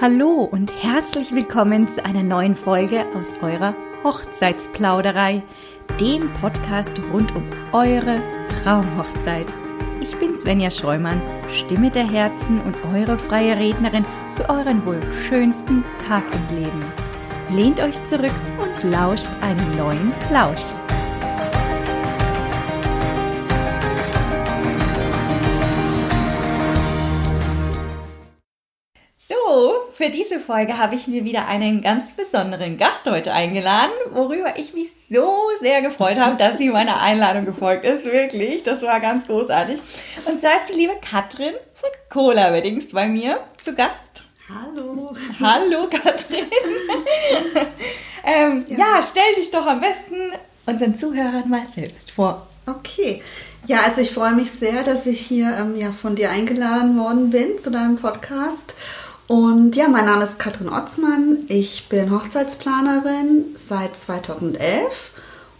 Hallo und herzlich willkommen zu einer neuen Folge aus eurer Hochzeitsplauderei, dem Podcast rund um eure Traumhochzeit. Ich bin Svenja Scheumann, Stimme der Herzen und eure freie Rednerin für euren wohl schönsten Tag im Leben. Lehnt euch zurück und lauscht einen neuen Plausch. Für diese Folge habe ich mir wieder einen ganz besonderen Gast heute eingeladen, worüber ich mich so sehr gefreut habe, dass sie meiner Einladung gefolgt ist. Wirklich, das war ganz großartig. Und zwar ist die liebe Katrin von Cola Weddings bei mir zu Gast. Hallo. Hallo Katrin. ähm, ja. ja, stell dich doch am besten unseren Zuhörern mal selbst vor. Okay. Ja, also ich freue mich sehr, dass ich hier ähm, ja, von dir eingeladen worden bin zu deinem Podcast. Und ja, mein Name ist Katrin Otzmann. Ich bin Hochzeitsplanerin seit 2011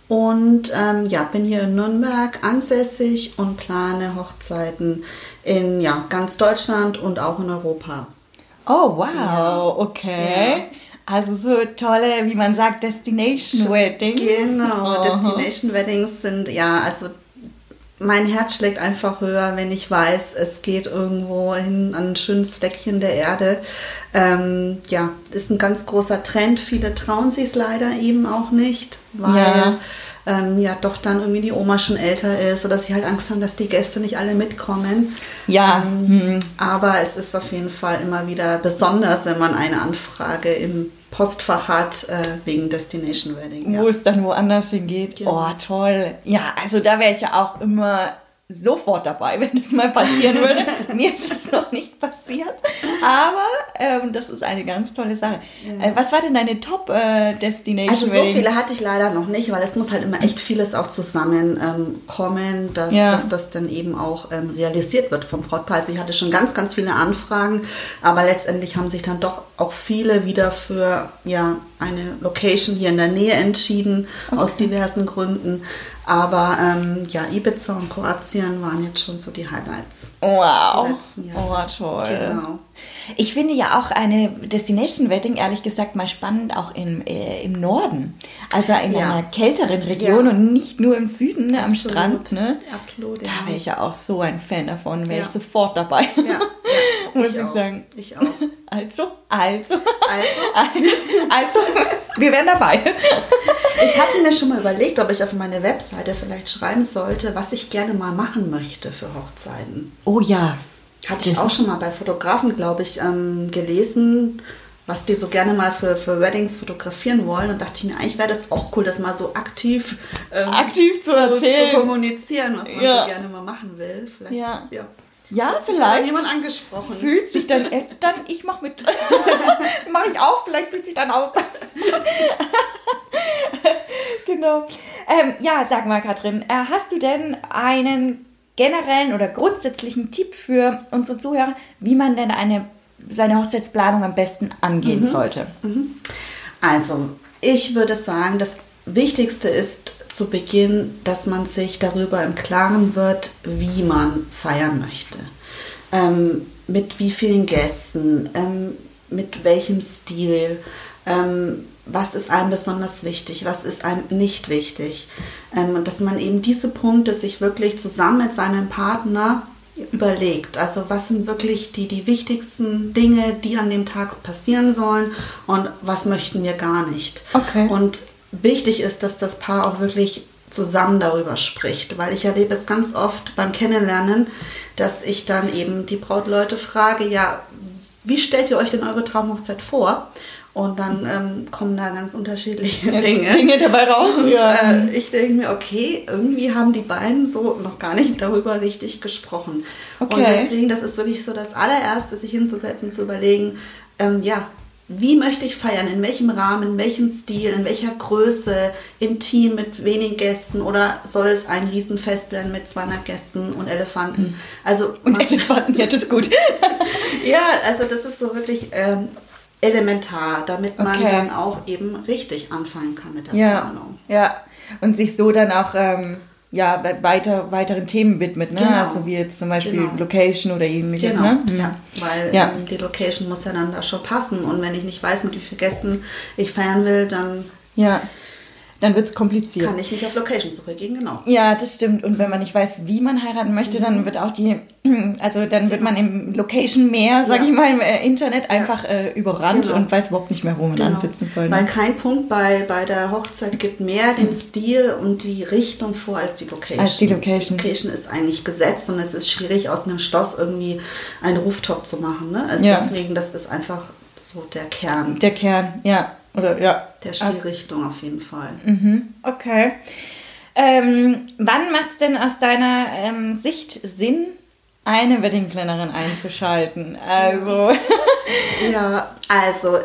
und ähm, ja, bin hier in Nürnberg ansässig und plane Hochzeiten in ja, ganz Deutschland und auch in Europa. Oh, wow, ja. okay. Ja. Also so tolle, wie man sagt, Destination Weddings. Genau, oh. Destination Weddings sind ja, also mein Herz schlägt einfach höher, wenn ich weiß, es geht irgendwo hin an ein schönes Fleckchen der Erde. Ähm, ja, ist ein ganz großer Trend. Viele trauen sich es leider eben auch nicht, weil ja. Ähm, ja doch dann irgendwie die Oma schon älter ist oder sie halt Angst haben, dass die Gäste nicht alle mitkommen. Ja. Ähm, hm. Aber es ist auf jeden Fall immer wieder besonders, wenn man eine Anfrage im Postfach hat äh, wegen Destination Wedding. Ja. Wo es dann woanders hingeht. Genau. Oh, toll. Ja, also da wäre ich ja auch immer sofort dabei, wenn das mal passieren würde. Mir ist es noch nicht passiert, aber ähm, das ist eine ganz tolle Sache. Ja. Äh, was war denn deine Top-Destination? Äh, also so viele hatte ich leider noch nicht, weil es muss halt immer echt vieles auch zusammenkommen, ähm, dass, ja. dass das dann eben auch ähm, realisiert wird vom Brautpaar. Also ich hatte schon ganz, ganz viele Anfragen, aber letztendlich haben sich dann doch auch viele wieder für ja, eine Location hier in der Nähe entschieden, okay. aus diversen Gründen. Aber ähm, ja, Ibiza und Kroatien waren jetzt schon so die Highlights. Wow. Die letzten Jahre. Oh, toll. Genau. Ich finde ja auch eine Destination Wedding, ehrlich gesagt, mal spannend auch im, äh, im Norden. Also in ja. einer kälteren Region ja. und nicht nur im Süden ne, am Strand. Ne? Absolut. Ja. Da wäre ich ja auch so ein Fan davon, wäre ich sofort dabei. Ja. Muss ich, ich sagen. Ich auch. Also, also, also, also, wir wären dabei. Ich hatte mir schon mal überlegt, ob ich auf meine Webseite vielleicht schreiben sollte, was ich gerne mal machen möchte für Hochzeiten. Oh ja. Hatte ich auch schon mal bei Fotografen, glaube ich, ähm, gelesen, was die so gerne mal für, für Weddings fotografieren wollen. Und dachte ich mir, eigentlich wäre das auch cool, das mal so aktiv, ähm, aktiv zu, erzählen. zu kommunizieren, was man ja. so gerne mal machen will. Vielleicht, ja. ja. Ja, vielleicht. jemand angesprochen. Fühlt sich dann, äh, dann ich mach mit. mach ich auch, vielleicht fühlt sich dann auch. genau. Ähm, ja, sag mal, Katrin, äh, hast du denn einen generellen oder grundsätzlichen Tipp für unsere Zuhörer, wie man denn eine, seine Hochzeitsplanung am besten angehen mhm. sollte? Mhm. Also, ich würde sagen, das Wichtigste ist zu Beginn, dass man sich darüber im Klaren wird, wie man feiern möchte. Ähm, mit wie vielen Gästen, ähm, mit welchem Stil, ähm, was ist einem besonders wichtig, was ist einem nicht wichtig. Ähm, und dass man eben diese Punkte sich wirklich zusammen mit seinem Partner überlegt. Also was sind wirklich die, die wichtigsten Dinge, die an dem Tag passieren sollen und was möchten wir gar nicht. Okay. Und wichtig ist, dass das Paar auch wirklich zusammen darüber spricht, weil ich erlebe es ganz oft beim Kennenlernen, dass ich dann eben die Brautleute frage, ja, wie stellt ihr euch denn eure Traumhochzeit vor? Und dann ähm, kommen da ganz unterschiedliche ja, Dinge. Dinge dabei raus. Und ja. äh, ich denke mir, okay, irgendwie haben die beiden so noch gar nicht darüber richtig gesprochen. Okay. Und deswegen, das ist wirklich so das allererste, sich hinzusetzen, zu überlegen, ähm, ja, wie möchte ich feiern, in welchem Rahmen, in welchem Stil, in welcher Größe, intim mit wenigen Gästen oder soll es ein Riesenfest werden mit 200 Gästen und Elefanten? Mhm. Also und Elefanten, ja, das ist gut. ja, also das ist so wirklich ähm, elementar, damit man okay. dann auch eben richtig anfangen kann mit der ja. Planung. Ja, und sich so dann auch ähm, ja, weiter, weiteren Themen widmet, ne? Genau. Also wie jetzt zum Beispiel genau. Location oder ähnliches. Genau, ne? mhm. ja, weil ja. Ähm, die Location muss ja dann da schon passen und wenn ich nicht weiß, mit wie vielen Gästen ich feiern will, dann ja dann wird es kompliziert. Kann ich nicht auf Location zurückgehen, genau. Ja, das stimmt. Und wenn man nicht weiß, wie man heiraten möchte, mhm. dann wird auch die, also dann wird man im Location mehr, sag ja. ich mal, im äh, Internet einfach äh, überrannt genau. und weiß überhaupt nicht mehr, wo man genau. ansitzen soll. Ne? Weil kein Punkt bei, bei der Hochzeit gibt mehr den mhm. Stil und die Richtung vor als die Location. Als die Location. Die Location ist eigentlich gesetzt und es ist schwierig, aus einem Schloss irgendwie einen Rooftop zu machen. Ne? Also ja. deswegen, das ist einfach so der Kern. Der Kern, ja. Oder ja. Der Stilrichtung auf jeden Fall. Mhm. Okay. Ähm, wann macht es denn aus deiner ähm, Sicht Sinn, eine Wedding Plannerin einzuschalten? Also. ja, also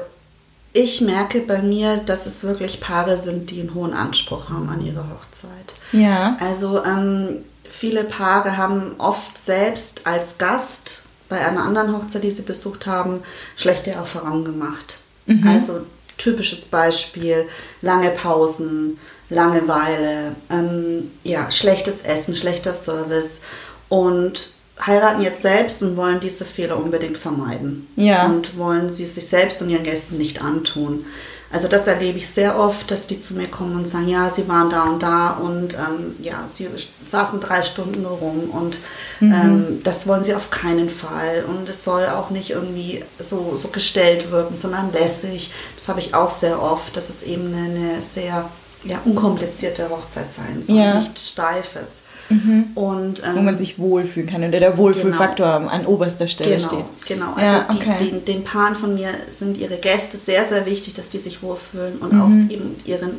ich merke bei mir, dass es wirklich Paare sind, die einen hohen Anspruch haben an ihre Hochzeit. Ja. Also ähm, viele Paare haben oft selbst als Gast bei einer anderen Hochzeit, die sie besucht haben, schlechte Erfahrungen gemacht. Mhm. Also typisches Beispiel, lange Pausen, Langeweile, ähm, ja, schlechtes Essen, schlechter Service und heiraten jetzt selbst und wollen diese Fehler unbedingt vermeiden. Ja. Und wollen sie sich selbst und ihren Gästen nicht antun. Also das erlebe ich sehr oft, dass die zu mir kommen und sagen, ja, sie waren da und da und ähm, ja, sie saßen drei Stunden nur rum und mhm. ähm, das wollen sie auf keinen Fall und es soll auch nicht irgendwie so, so gestellt wirken, sondern lässig. Das habe ich auch sehr oft, dass es eben eine, eine sehr ja, unkomplizierte Hochzeit sein soll, ja. nicht steifes. Mhm. Und, ähm, Wo man sich wohlfühlen kann und der Wohlfühlfaktor genau. an oberster Stelle genau, steht. Genau, also ja, okay. die, den, den Paaren von mir sind ihre Gäste sehr, sehr wichtig, dass die sich wohlfühlen und mhm. auch eben ihren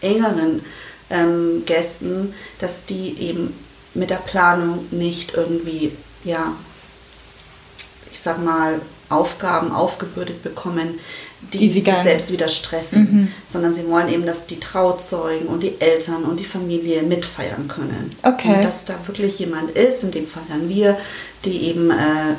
engeren ähm, Gästen, dass die eben mit der Planung nicht irgendwie, ja, ich sag mal, Aufgaben aufgebürdet bekommen, die, die sie sich selbst wieder stressen, mhm. sondern sie wollen eben, dass die Trauzeugen und die Eltern und die Familie mitfeiern können. Okay. Und dass da wirklich jemand ist, in dem Fall dann wir, die eben äh,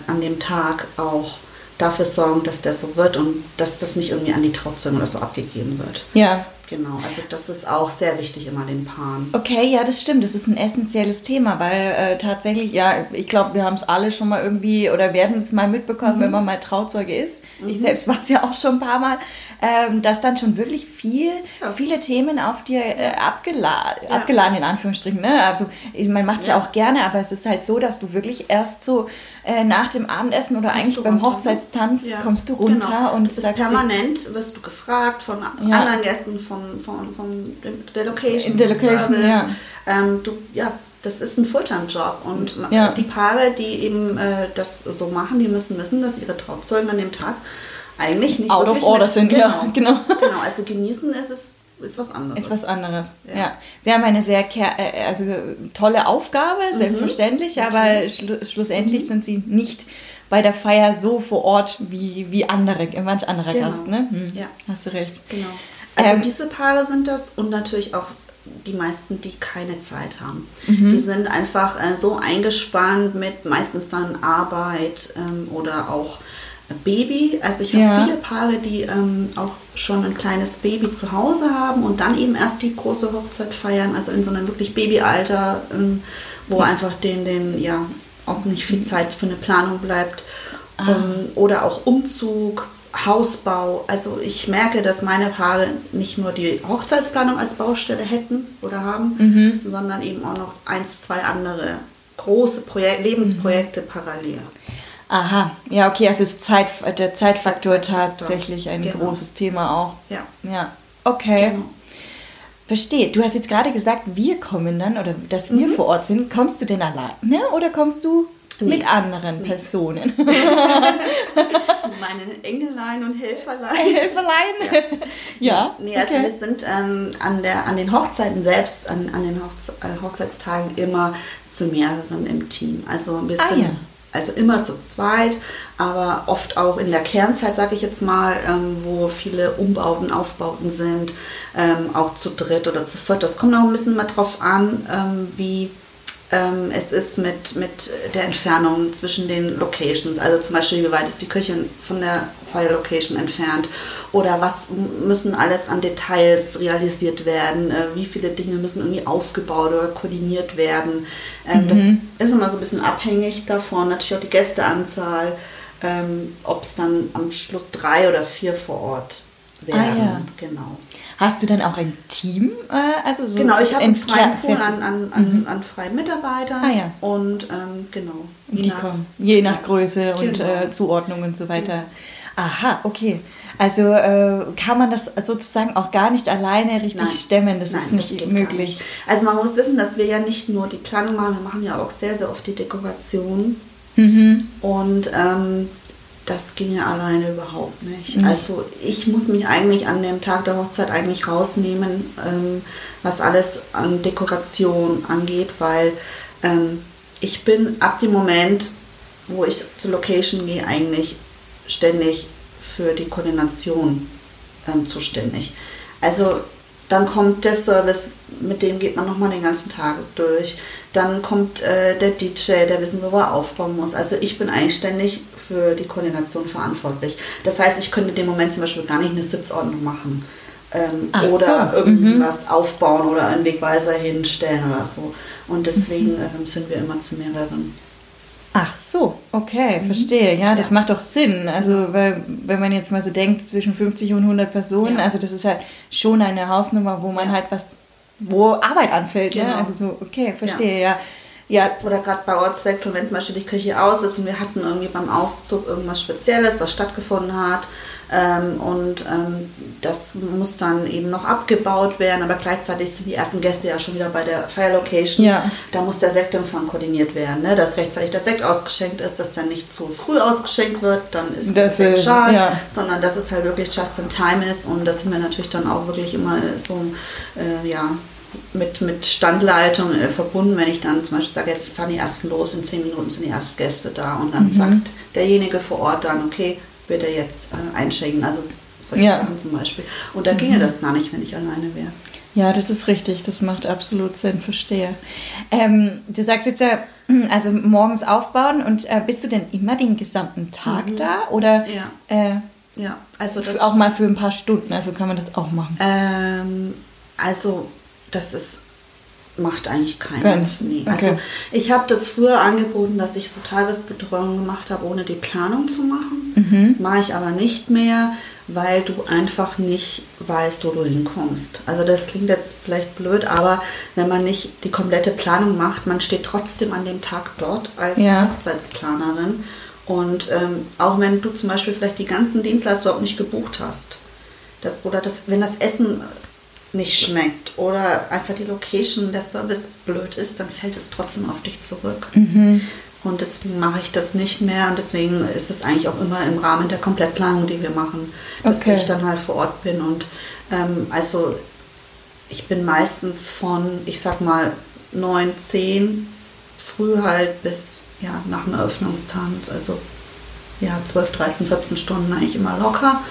an dem Tag auch dafür sorgen, dass der so wird und dass das nicht irgendwie an die Trauzeugen oder so abgegeben wird. Ja. Genau, also das ist auch sehr wichtig immer den Paaren. Okay, ja, das stimmt. Das ist ein essentielles Thema, weil äh, tatsächlich, ja, ich glaube, wir haben es alle schon mal irgendwie oder werden es mal mitbekommen, mhm. wenn man mal Trauzeuge ist. Mhm. Ich selbst war es ja auch schon ein paar Mal, ähm, dass dann schon wirklich viel, ja. viele Themen auf dir äh, abgeladen, ja. abgeladen, in Anführungsstrichen. Ne? Also man macht es ja. ja. auch gerne, aber es ist halt so, dass du wirklich erst so äh, nach dem Abendessen oder kommst eigentlich beim runter, ne? Hochzeitstanz kommst du runter genau. und sagst permanent wirst du gefragt von anderen Gästen von, von, von der Location. In der Location, ja. Ähm, du, ja, das ist ein Fulltime-Job. Und ja. die Paare, die eben äh, das so machen, die müssen wissen, dass ihre Trauzeugen an dem Tag eigentlich nicht out of order sind. Genau, ja, genau. genau. Also genießen ist es ist was anderes. Ist was anderes. Ja. ja. Sie haben eine sehr äh, also tolle Aufgabe, mhm. selbstverständlich, aber schlu schlussendlich mhm. sind sie nicht bei der Feier so vor Ort wie, wie andere, manch anderer genau. Gast. Ne? Hm. Ja. Hast du recht. Genau. Also ähm, diese Paare sind das und natürlich auch die meisten, die keine Zeit haben. Mhm. Die sind einfach äh, so eingespannt mit meistens dann Arbeit ähm, oder auch Baby. Also ich ja. habe viele Paare, die ähm, auch schon ein kleines Baby zu Hause haben und dann eben erst die große Hochzeit feiern, also in so einem wirklich Babyalter, ähm, wo mhm. einfach den, den, ja, auch nicht viel Zeit für eine Planung bleibt. Ah. Ähm, oder auch Umzug, Hausbau. Also ich merke, dass meine Paare nicht nur die Hochzeitsplanung als Baustelle hätten oder haben, mhm. sondern eben auch noch eins, zwei andere große Projek Lebensprojekte mhm. parallel. Aha, ja, okay, also ist Zeit, der Zeitfaktor, der Zeitfaktor. tatsächlich ein genau. großes Thema auch. Ja. Ja, okay. Genau. Verstehe. Du hast jetzt gerade gesagt, wir kommen dann oder dass wir mhm. vor Ort sind. Kommst du denn alleine oder kommst du Nee. Mit anderen nee. Personen. Meine Engelein und Helferlein. Helferlein? Ja. ja. Nee, also okay. wir sind ähm, an, der, an den Hochzeiten selbst, an, an den Hochze äh, Hochzeitstagen immer zu mehreren im Team. Also wir ah, sind ja. Also immer zu zweit, aber oft auch in der Kernzeit, sage ich jetzt mal, ähm, wo viele Umbauten, Aufbauten sind, ähm, auch zu dritt oder zu viert. Das kommt auch ein bisschen mal drauf an, ähm, wie ähm, es ist mit, mit der Entfernung zwischen den Locations, also zum Beispiel, wie weit ist die Küche von der Fire Location entfernt oder was müssen alles an Details realisiert werden, äh, wie viele Dinge müssen irgendwie aufgebaut oder koordiniert werden. Ähm, mhm. Das ist immer so ein bisschen abhängig davon, natürlich auch die Gästeanzahl, ähm, ob es dann am Schluss drei oder vier vor Ort werden. Ah, ja. Genau. Hast du dann auch ein Team? Äh, also so genau, ich habe einen freien Pool an, an, an, mhm. an, freien Mitarbeitern. Ah, ja. Und ähm, genau. Je nach, je nach, Größe genau. und äh, Zuordnung und so weiter. Aha, okay. Also äh, kann man das sozusagen auch gar nicht alleine richtig Nein. stemmen. Das Nein, ist nicht das möglich. Nicht. Also man muss wissen, dass wir ja nicht nur die Planung machen, wir machen ja auch sehr, sehr oft die Dekoration. Mhm. Und ähm, das ginge alleine überhaupt nicht. Mhm. Also ich muss mich eigentlich an dem Tag der Hochzeit eigentlich rausnehmen, ähm, was alles an Dekoration angeht, weil ähm, ich bin ab dem Moment, wo ich zur Location gehe, eigentlich ständig für die Koordination ähm, zuständig. Also dann kommt der Service, mit dem geht man nochmal den ganzen Tag durch. Dann kommt äh, der DJ, der wissen, wo er aufbauen muss. Also ich bin eigentlich ständig für die Koordination verantwortlich. Das heißt, ich könnte in dem Moment zum Beispiel gar nicht eine Sitzordnung machen. Ähm, oder so. irgendwie mhm. was aufbauen oder einen Wegweiser hinstellen oder so. Und deswegen mhm. ähm, sind wir immer zu mehreren. Ach so, okay, mhm. verstehe. Ja, das macht doch Sinn. Also, weil, wenn man jetzt mal so denkt, zwischen 50 und 100 Personen, ja. also das ist halt schon eine Hausnummer, wo man ja. halt was, wo Arbeit anfällt. Genau. Ja? Also so, okay, verstehe, ja. Ja, oder gerade bei Ortswechsel, wenn zum Beispiel die Küche aus ist und wir hatten irgendwie beim Auszug irgendwas Spezielles, was stattgefunden hat. Ähm, und ähm, das muss dann eben noch abgebaut werden, aber gleichzeitig sind die ersten Gäste ja schon wieder bei der Fire Location. Ja. Da muss der Sektempfang koordiniert werden, ne? dass rechtzeitig der Sekt ausgeschenkt ist, dass dann nicht zu früh ausgeschenkt wird, dann ist das Sekt schade, ja. sondern dass es halt wirklich just in time ist und das sind wir natürlich dann auch wirklich immer so, äh, ja, mit, mit Standleitung äh, verbunden, wenn ich dann zum Beispiel sage, jetzt fahren die ersten los, in zehn Minuten sind die ersten Gäste da und dann mhm. sagt derjenige vor Ort dann, okay, bitte jetzt äh, einschenken, also solche ja. Sachen zum Beispiel. Und da mhm. ginge das gar nicht, wenn ich alleine wäre. Ja, das ist richtig, das macht absolut Sinn, verstehe. Ähm, du sagst jetzt ja, also morgens aufbauen und äh, bist du denn immer den gesamten Tag mhm. da oder? Ja. Äh, ja, also das auch mal für ein paar Stunden, also kann man das auch machen. Ähm, also das ist, macht eigentlich keinen. Nee. Okay. Also ich habe das früher angeboten, dass ich so Tagesbetreuung gemacht habe, ohne die Planung zu machen. Mhm. Mache ich aber nicht mehr, weil du einfach nicht weißt, wo du hinkommst. Also das klingt jetzt vielleicht blöd, aber wenn man nicht die komplette Planung macht, man steht trotzdem an dem Tag dort als ja. Hochzeitsplanerin. Und ähm, auch wenn du zum Beispiel vielleicht die ganzen Dienstleister überhaupt nicht gebucht hast, das, oder das, wenn das Essen nicht schmeckt oder einfach die Location, der Service blöd ist, dann fällt es trotzdem auf dich zurück. Mhm. Und deswegen mache ich das nicht mehr und deswegen ist es eigentlich auch immer im Rahmen der Komplettplanung, die wir machen, dass okay. ich dann halt vor Ort bin. Und ähm, also ich bin meistens von, ich sag mal, 9, 10 früh halt bis ja, nach dem Eröffnungstanz, also ja, 12, 13, 14 Stunden eigentlich immer locker.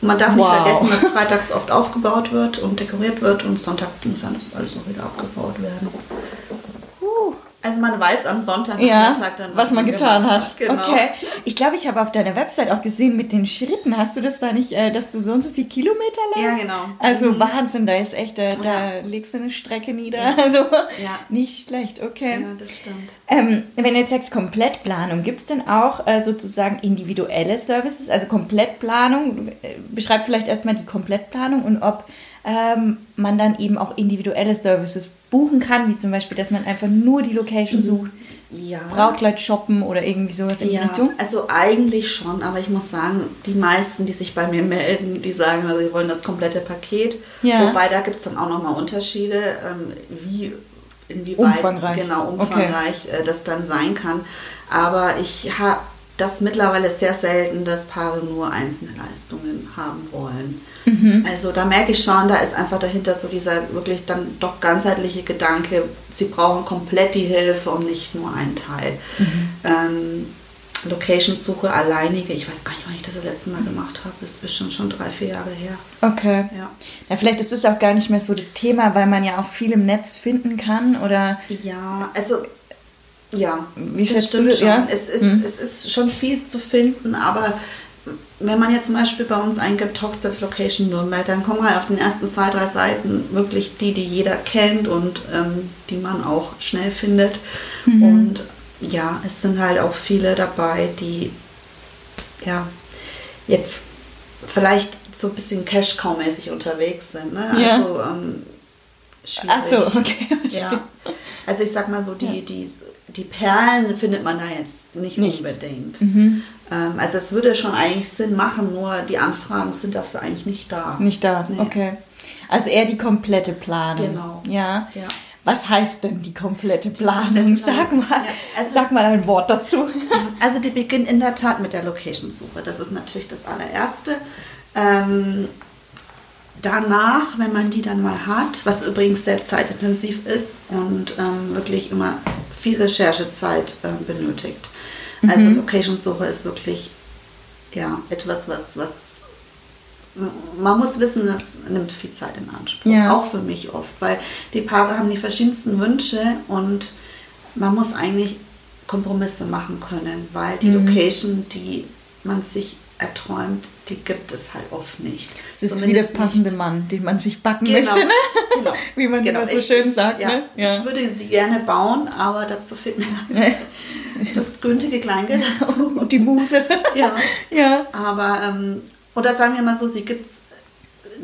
Und man darf wow. nicht vergessen, dass freitags oft aufgebaut wird und dekoriert wird und sonntags muss dann alles noch wieder abgebaut werden. Also man weiß am Sonntag ja, dann, was, was man, man getan hat. hat. Genau. Okay. Ich glaube, ich habe auf deiner Website auch gesehen mit den Schritten. Hast du das da nicht, äh, dass du so und so viele Kilometer läufst? Ja, genau. Also mhm. Wahnsinn, da ist echt, äh, da ja. legst du eine Strecke nieder. Ja. Also ja. nicht schlecht, okay. Ja, das stimmt. Ähm, wenn du jetzt sagst Komplettplanung, gibt es denn auch äh, sozusagen individuelle Services, also Komplettplanung? Äh, beschreib vielleicht erstmal die Komplettplanung und ob ähm, man dann eben auch individuelle Services buchen kann, wie zum Beispiel, dass man einfach nur die Location sucht. Ja. Brautkleid shoppen oder irgendwie sowas in ja, die Richtung? Also eigentlich schon, aber ich muss sagen, die meisten, die sich bei mir melden, die sagen, also sie wollen das komplette Paket. Ja. Wobei da gibt es dann auch nochmal Unterschiede, ähm, wie inwieweit umfangreich. genau umfangreich okay. Äh, das dann sein kann. Aber ich habe das mittlerweile sehr selten, dass Paare nur einzelne Leistungen haben wollen. Mhm. Also da merke ich schon, da ist einfach dahinter so dieser wirklich dann doch ganzheitliche Gedanke, sie brauchen komplett die Hilfe und nicht nur einen Teil. Mhm. Ähm, Location-Suche alleinige, ich weiß gar nicht, wann ich das das letzte Mal gemacht habe, das ist bestimmt schon drei, vier Jahre her. Okay. Ja. ja, vielleicht ist es auch gar nicht mehr so das Thema, weil man ja auch viel im Netz finden kann, oder? Ja, also Ja, Wie das stimmt schon. Ja? Es, ist, hm. es ist schon viel zu finden, aber wenn man jetzt zum Beispiel bei uns eingibt Hochzeitslocation Nürnberg, dann kommen halt auf den ersten zwei, drei Seiten wirklich die, die jeder kennt und ähm, die man auch schnell findet. Mhm. Und ja, es sind halt auch viele dabei, die ja jetzt vielleicht so ein bisschen Cash-Cow-mäßig unterwegs sind. Ne? Ja. Also ähm, schwierig. Ach so, okay. Ja. Also ich sag mal so, die, ja. die, die Perlen findet man da jetzt nicht, nicht. unbedingt. Mhm. Ähm, also es würde schon eigentlich Sinn machen, nur die Anfragen sind dafür eigentlich nicht da. Nicht da, nee. okay. Also eher die komplette Planung. Genau. Ja. ja. Was heißt denn die komplette Planung? Sag mal, ja, also, sag mal ein Wort dazu. Also die beginnt in der Tat mit der Location-Suche. Das ist natürlich das allererste. Ähm, danach, wenn man die dann mal hat, was übrigens sehr zeitintensiv ist und ähm, wirklich immer viel Recherchezeit äh, benötigt, also mhm. Location-Suche ist wirklich ja, etwas, was, was man muss wissen, das nimmt viel Zeit in Anspruch. Ja. Auch für mich oft, weil die Paare haben die verschiedensten Wünsche und man muss eigentlich Kompromisse machen können, weil die mhm. Location, die man sich erträumt, die gibt es halt oft nicht. Das ist wie der passende nicht. Mann, den man sich backen genau. möchte, ne? Genau. wie man genau. immer so ich, schön sagt. Ja, ne? ja. Ich würde sie gerne bauen, aber dazu fehlt mir das günstige Kleingeld dazu. Und die Muse. ja. ja. Aber, ähm, oder sagen wir mal so, sie gibt es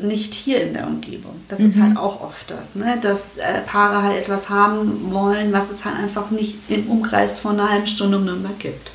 nicht hier in der Umgebung. Das mhm. ist halt auch oft das, ne? dass äh, Paare halt etwas haben wollen, was es halt einfach nicht im Umkreis von einer halben Stunde um Nürnberg gibt.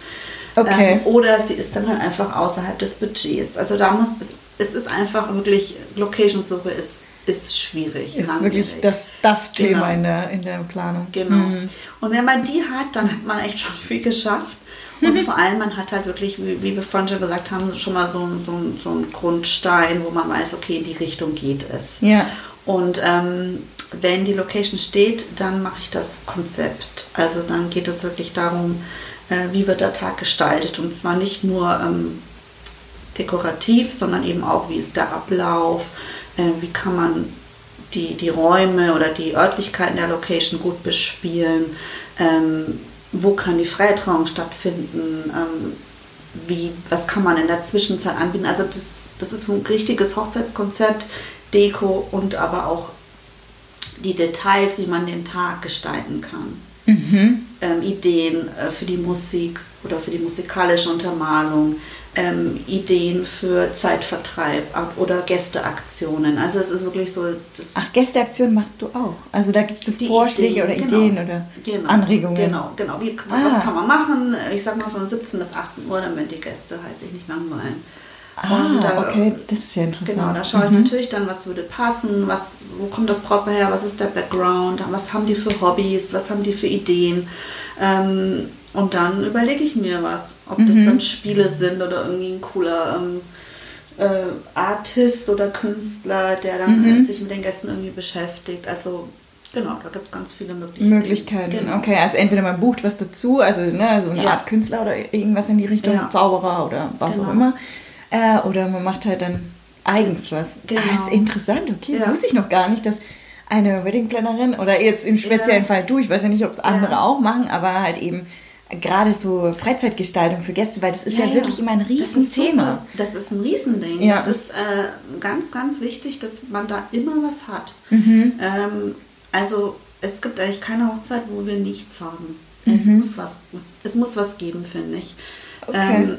Okay. Ähm, oder sie ist dann halt einfach außerhalb des Budgets. Also da muss es, es ist einfach wirklich, Location-Suche ist, ist schwierig. Ist langwierig. wirklich das, das Thema genau. in, der, in der Planung. Genau. Mhm. Und wenn man die hat, dann hat man echt schon viel geschafft. Und vor allem, man hat halt wirklich, wie, wie wir vorhin schon gesagt haben, schon mal so, so, so einen Grundstein, wo man weiß, okay, in die Richtung geht es. Ja. Und ähm, wenn die Location steht, dann mache ich das Konzept. Also dann geht es wirklich darum, äh, wie wird der Tag gestaltet. Und zwar nicht nur ähm, dekorativ, sondern eben auch, wie ist der Ablauf, äh, wie kann man die, die Räume oder die Örtlichkeiten der Location gut bespielen, ähm, wo kann die Freitrauung stattfinden, ähm, wie, was kann man in der Zwischenzeit anbieten. Also das, das ist ein richtiges Hochzeitskonzept, Deko und aber auch die Details, wie man den Tag gestalten kann mhm. ähm, Ideen äh, für die Musik oder für die musikalische Untermalung, ähm, Ideen für Zeitvertreib oder Gästeaktionen. Also es ist wirklich so. Ach, Gästeaktionen machst du auch. Also da gibst du Vorschläge Ideen, oder genau, Ideen oder genau, Anregungen. Genau, genau. Wie, ah. Was kann man machen? Ich sag mal von 17 bis 18 Uhr, damit die Gäste halt sich nicht langweilen. Ah, da, okay, das ist ja interessant. Genau, da schaue ich mhm. natürlich dann, was würde passen, was, wo kommt das Brautpaar her, was ist der Background, was haben die für Hobbys, was haben die für Ideen. Ähm, und dann überlege ich mir was, ob mhm. das dann Spiele sind oder irgendwie ein cooler ähm, äh, Artist oder Künstler, der dann mhm. sich mit den Gästen irgendwie beschäftigt. Also Genau, da gibt es ganz viele Möglichkeiten. Möglichkeiten, genau. okay. Also entweder man bucht was dazu, also ne, so eine ja. Art Künstler oder irgendwas in die Richtung, ja. Zauberer oder was genau. auch immer. Äh, oder man macht halt dann eigens was. Genau. Ah, ist interessant, okay. Das ja. wusste ich noch gar nicht, dass eine Weddingplannerin oder jetzt im speziellen ja. Fall du, ich weiß ja nicht, ob es andere ja. auch machen, aber halt eben gerade so Freizeitgestaltung für Gäste, weil das ist ja, ja wirklich immer ein Riesenthema. Das, das ist ein Riesending. Ja. Das ist äh, ganz, ganz wichtig, dass man da immer was hat. Mhm. Ähm, also es gibt eigentlich keine Hochzeit, wo wir nichts haben. Mhm. Es, muss was, es muss was geben, finde ich. Okay. Ähm,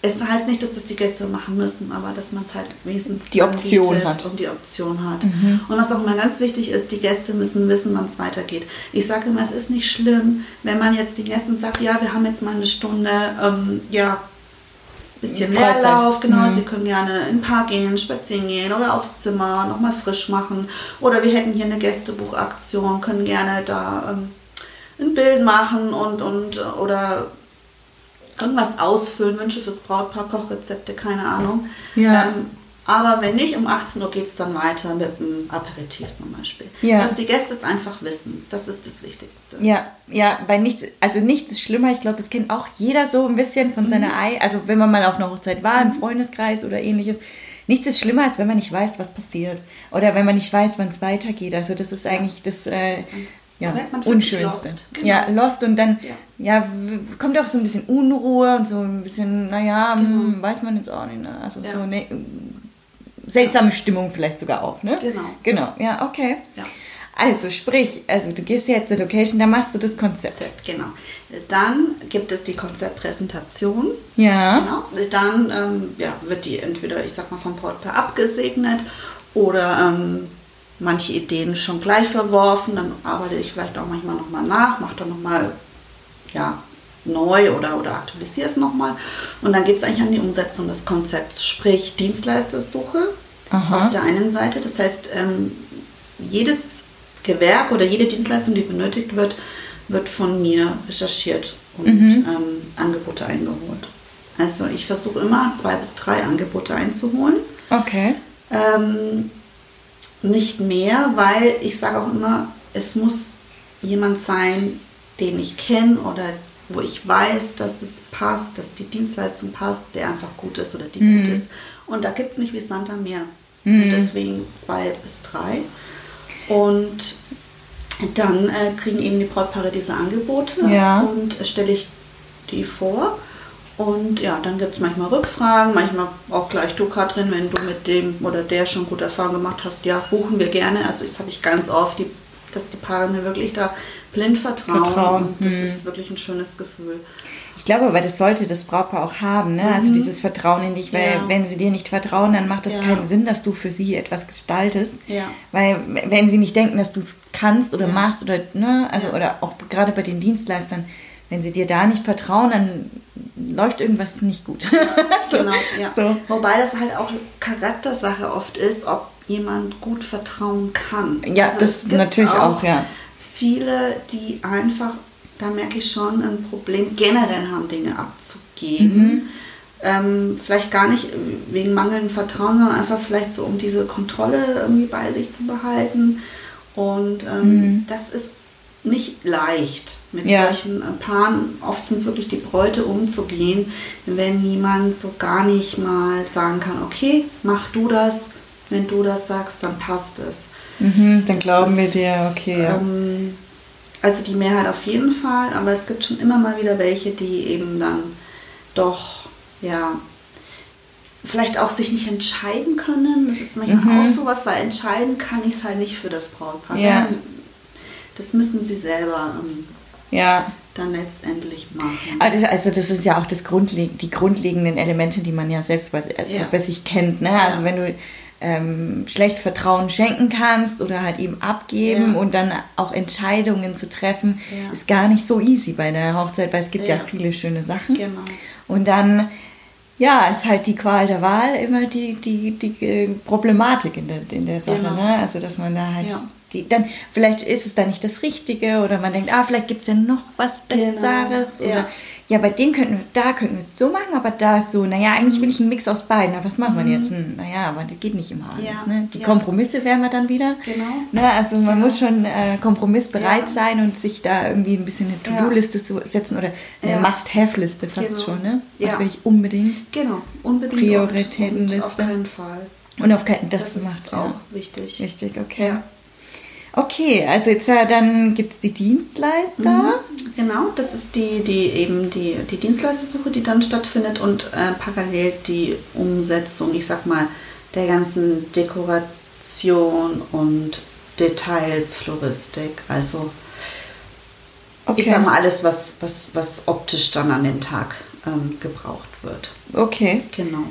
es heißt nicht, dass das die Gäste machen müssen, aber dass man es halt wenigstens die Option hat. und die Option hat. Mhm. Und was auch immer ganz wichtig ist, die Gäste müssen wissen, wann es weitergeht. Ich sage immer, es ist nicht schlimm, wenn man jetzt den Gästen sagt, ja, wir haben jetzt mal eine Stunde, ähm, ja, bisschen Leerlauf, genau, mhm. sie können gerne in den Park gehen, spazieren gehen oder aufs Zimmer, nochmal frisch machen. Oder wir hätten hier eine Gästebuchaktion, können gerne da ähm, ein Bild machen und, und oder irgendwas ausfüllen, Wünsche fürs Brautpaar, Kochrezepte, keine Ahnung. Ja. Ähm, aber wenn nicht, um 18 Uhr geht es dann weiter mit einem Aperitif zum Beispiel. Ja. Dass die Gäste es einfach wissen, das ist das Wichtigste. Ja, ja, weil nichts, also nichts ist schlimmer, ich glaube, das kennt auch jeder so ein bisschen von mhm. seiner Ei, also wenn man mal auf einer Hochzeit war, im mhm. Freundeskreis oder ähnliches. Nichts ist schlimmer, als wenn man nicht weiß, was passiert. Oder wenn man nicht weiß, wann es weitergeht. Also das ist eigentlich das... Äh, ja, unschönste. Lost. Genau. Ja, lost und dann ja. ja. kommt auch so ein bisschen Unruhe und so ein bisschen, naja, hm, genau. weiß man jetzt auch nicht. Ne? Also ja. so eine seltsame Stimmung vielleicht sogar auch, ne? Genau. Genau, ja, okay. Ja. Also sprich, also du gehst jetzt zur Location, da machst du das Konzept. Konzept. Genau. Dann gibt es die Konzeptpräsentation. Ja. Genau. Dann ähm, ja, wird die entweder, ich sag mal, vom Portpaar abgesegnet oder ähm, manche Ideen schon gleich verworfen. Dann arbeite ich vielleicht auch manchmal nochmal nach, mache dann nochmal ja, neu oder, oder aktualisiere es nochmal. Und dann geht es eigentlich an die Umsetzung des Konzepts, sprich Dienstleistersuche Aha. auf der einen Seite. Das heißt, ähm, jedes Gewerk oder jede Dienstleistung, die benötigt wird, wird von mir recherchiert und mhm. ähm, Angebote eingeholt. Also ich versuche immer zwei bis drei Angebote einzuholen. Okay. Ähm, nicht mehr, weil ich sage auch immer, es muss jemand sein, den ich kenne oder wo ich weiß, dass es passt, dass die Dienstleistung passt, der einfach gut ist oder die mhm. gut ist. Und da gibt es nicht wie Santa mehr. Mhm. Und deswegen zwei bis drei. Und dann äh, kriegen eben die Brautpaare diese Angebote ja. und äh, stelle ich die vor. Und ja, dann gibt es manchmal Rückfragen, manchmal auch gleich du, Katrin, wenn du mit dem oder der schon gute Erfahrungen gemacht hast, ja, buchen wir gerne. Also das habe ich ganz oft, die, dass die Paare mir wirklich da blind vertrauen. vertrauen. Und das hm. ist wirklich ein schönes Gefühl. Ich glaube aber, das sollte das Brautpaar auch haben, ne? Also mhm. Also dieses Vertrauen in dich, weil ja. wenn sie dir nicht vertrauen, dann macht es ja. keinen Sinn, dass du für sie etwas gestaltest. Ja. Weil wenn sie nicht denken, dass du es kannst oder machst oder, ne, also oder auch gerade bei den Dienstleistern, wenn sie dir da nicht vertrauen, dann läuft irgendwas nicht gut. so, genau, ja. So. Wobei das halt auch Charaktersache oft ist, ob jemand gut vertrauen kann. Ja, also das natürlich auch, auch, ja. Viele, die einfach da merke ich schon ein Problem, generell haben Dinge abzugeben. Mhm. Ähm, vielleicht gar nicht wegen mangelndem Vertrauen, sondern einfach vielleicht so, um diese Kontrolle irgendwie bei sich zu behalten. Und ähm, mhm. das ist nicht leicht, mit ja. solchen Paaren, oft sind es wirklich die Bräute, umzugehen, wenn niemand so gar nicht mal sagen kann, okay, mach du das, wenn du das sagst, dann passt es. Mhm, dann das glauben ist, wir dir, okay. Ähm, also die Mehrheit auf jeden Fall, aber es gibt schon immer mal wieder welche, die eben dann doch, ja, vielleicht auch sich nicht entscheiden können. Das ist manchmal mhm. auch sowas, weil entscheiden kann ich es halt nicht für das Brautpaar. Ja. Das müssen sie selber ähm, ja. dann letztendlich machen. Also das ist ja auch das Grundleg die grundlegenden Elemente, die man ja selbst bei, also ja. bei sich kennt. Ne? Also wenn du ähm, schlecht Vertrauen schenken kannst oder halt eben abgeben ja. und dann auch Entscheidungen zu treffen, ja. ist gar nicht so easy bei der Hochzeit, weil es gibt ja, ja viele schöne Sachen. Genau. Und dann, ja, ist halt die Qual der Wahl immer die, die, die äh, Problematik in der, in der Sache. Genau. Ne? Also, dass man da halt die, dann, vielleicht ist es dann nicht das Richtige oder man denkt, ah, vielleicht gibt es ja noch was genau. Besseres genau. oder ja, bei dem könnten wir, da könnten wir es so machen, aber da ist so, naja, eigentlich will ich einen Mix aus beiden. Aber was machen wir jetzt? Hm, naja, aber das geht nicht immer alles. Ja, ne? Die ja. Kompromisse wären wir dann wieder. Genau. Ne? Also man genau. muss schon äh, kompromissbereit ja. sein und sich da irgendwie ein bisschen eine To-Do-Liste setzen oder eine Must-Have-Liste fast genau. schon. Ne? Was will ich unbedingt? Genau, unbedingt. Prioritätenliste. Auf keinen Fall. Und auf keinen, das, das macht auch wichtig. Wichtig, okay. Okay, also jetzt äh, dann gibt es die Dienstleister. Mhm, genau, das ist die, die eben die, die Dienstleistersuche, die dann stattfindet und äh, parallel die Umsetzung, ich sag mal, der ganzen Dekoration und Details, Floristik, also okay. ich sag mal alles, was, was, was optisch dann an dem Tag ähm, gebraucht wird. Okay. Genau.